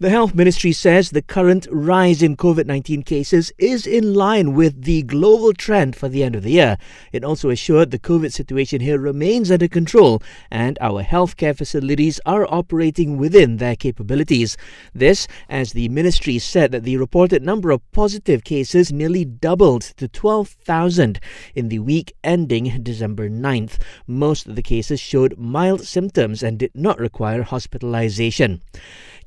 The Health Ministry says the current rise in COVID 19 cases is in line with the global trend for the end of the year. It also assured the COVID situation here remains under control and our healthcare facilities are operating within their capabilities. This, as the ministry said that the reported number of positive cases nearly doubled to 12,000 in the week ending December 9th. Most of the cases showed mild symptoms and did not require hospitalization.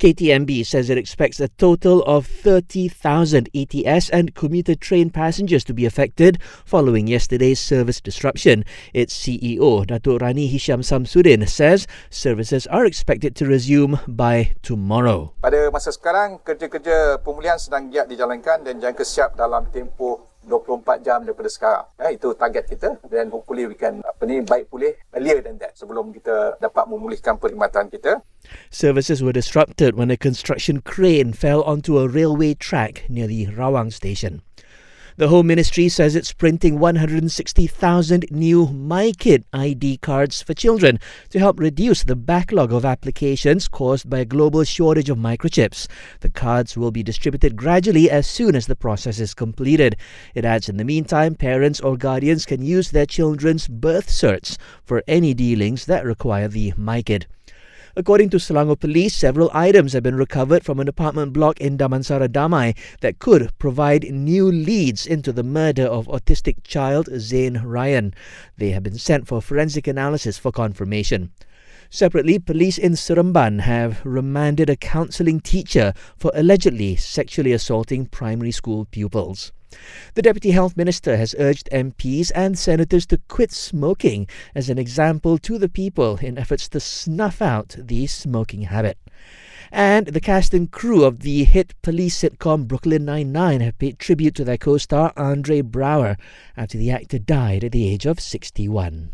KTMB says it expects a total of 30,000 ETS and commuter train passengers to be affected following yesterday's service disruption. Its CEO, Datuk Rani Hisham Samsudin, says services are expected to resume by tomorrow. Pada masa sekarang, kerja-kerja pemulihan sedang giat dijalankan dan jangka siap dalam tempoh 24 jam daripada sekarang. Ya, itu target kita dan hopefully we can apa ni baik pulih earlier than that sebelum kita dapat memulihkan perkhidmatan kita. Services were disrupted when a construction crane fell onto a railway track near the Rawang station. The Home Ministry says it's printing 160,000 new MyKid ID cards for children to help reduce the backlog of applications caused by a global shortage of microchips. The cards will be distributed gradually as soon as the process is completed. It adds in the meantime, parents or guardians can use their children's birth certs for any dealings that require the MyKid. According to Selangor Police, several items have been recovered from an apartment block in Damansara Damai that could provide new leads into the murder of autistic child Zayn Rayyan. They have been sent for forensic analysis for confirmation. Separately, police in Seremban have remanded a counselling teacher for allegedly sexually assaulting primary school pupils. The Deputy Health Minister has urged MPs and senators to quit smoking as an example to the people in efforts to snuff out the smoking habit. And the cast and crew of the hit police sitcom Brooklyn Nine-Nine have paid tribute to their co-star Andre Braugher after the actor died at the age of 61.